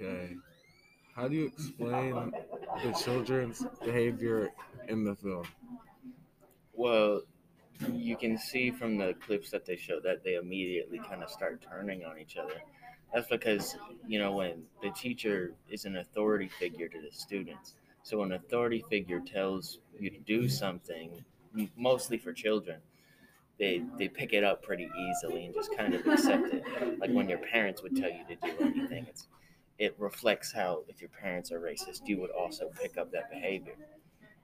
Okay. How do you explain the children's behavior in the film? Well, you can see from the clips that they show that they immediately kind of start turning on each other. That's because, you know, when the teacher is an authority figure to the students. So when an authority figure tells you to do something, mostly for children, they they pick it up pretty easily and just kind of accept it. Like when your parents would tell you to do anything, it's it reflects how if your parents are racist, you would also pick up that behavior.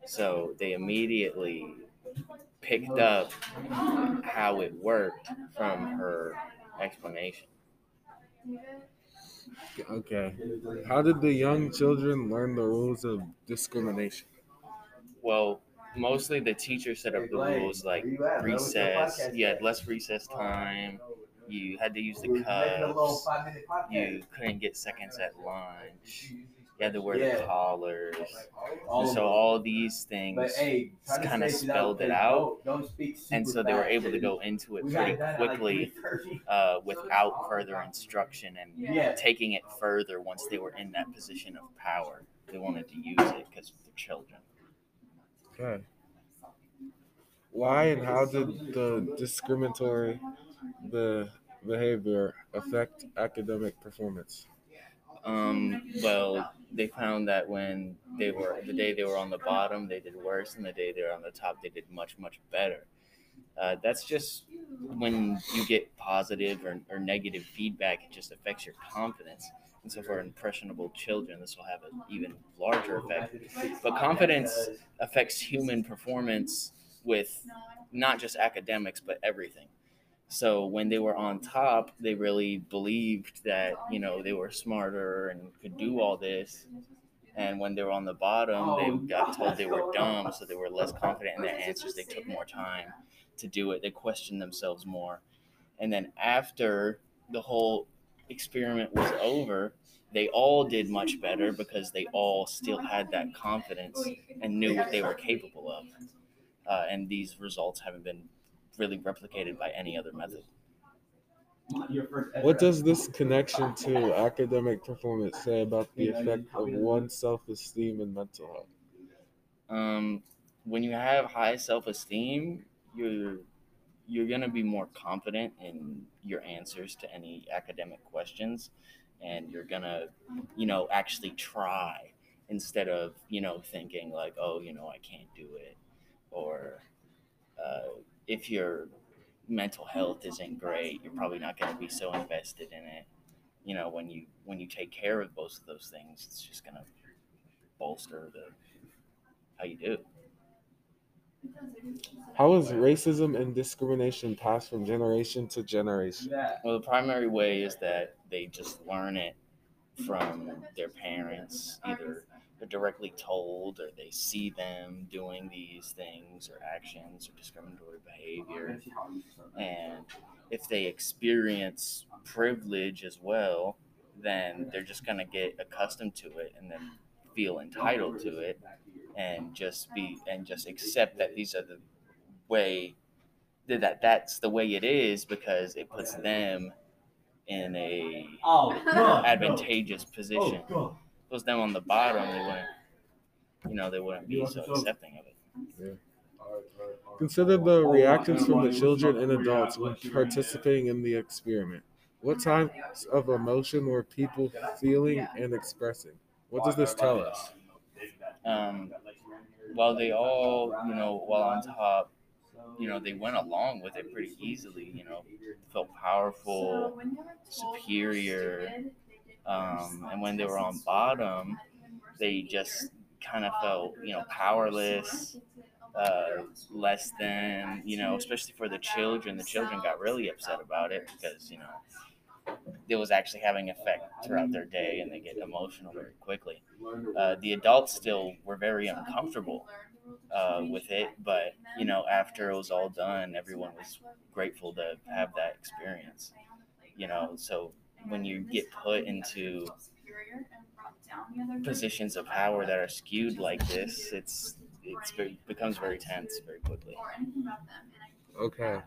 So they immediately picked up how it worked from her explanation. Okay. How did the young children learn the rules of discrimination? Well, mostly the teacher set up the rules like recess. You had less recess time. You had to use the cups. You couldn't get seconds at lunch. You had to wear the collars. And so all these things kind of spelled it out. And so they were able to go into it pretty quickly uh, without further instruction and taking it further once they were in that position of power. They wanted to use it because they're children. Okay. Why and how did the discriminatory the behavior affect academic performance? Um, well, they found that when they were the day they were on the bottom, they did worse, and the day they were on the top, they did much much better. Uh, that's just when you get positive or, or negative feedback, it just affects your confidence. And so, for impressionable children, this will have an even larger effect. But confidence affects human performance with not just academics, but everything. So when they were on top, they really believed that you know they were smarter and could do all this. And when they were on the bottom, they got told they were dumb, so they were less confident in their answers. They took more time to do it. They questioned themselves more. And then after the whole experiment was over, they all did much better because they all still had that confidence and knew what they were capable of. Uh, and these results haven't been really replicated by any other method. What does this connection to academic performance say about the effect of one's self esteem and mental health? Um, when you have high self esteem, you're you're gonna be more confident in your answers to any academic questions, and you're gonna, you know, actually try instead of you know thinking like, oh, you know, I can't do it, or uh, if your mental health isn't great, you're probably not going to be so invested in it. You know, when you when you take care of both of those things, it's just going to bolster the how you do. How is racism and discrimination passed from generation to generation? Well, the primary way is that they just learn it from their parents, either they're directly told or they see them doing these things or actions or discriminatory behavior. And if they experience privilege as well, then they're just going to get accustomed to it and then feel entitled to it and just be and just accept that these are the way that that's the way it is because it puts them in a advantageous position. If it was them on the bottom, they wouldn't, you know, they wouldn't be so accepting of it. Consider the reactions from the children and adults when participating in the experiment. What types of emotion were people feeling and expressing? What does this tell us? Um, while they all, you know, while on top, you know, they went along with it pretty easily. You know, felt powerful, superior, um, and when they were on bottom, they just kind of felt, you know, powerless, uh, less than, you know, especially for the children. The children got really upset about it because, you know, it was actually having effect throughout their day and they get emotional very quickly. Uh, the adults still were very uncomfortable uh, with it, but, you know, after it was all done, everyone was grateful to have that experience, you know, so when you get put into positions of power that are skewed like this, it's it's very, becomes very tense very quickly. Okay.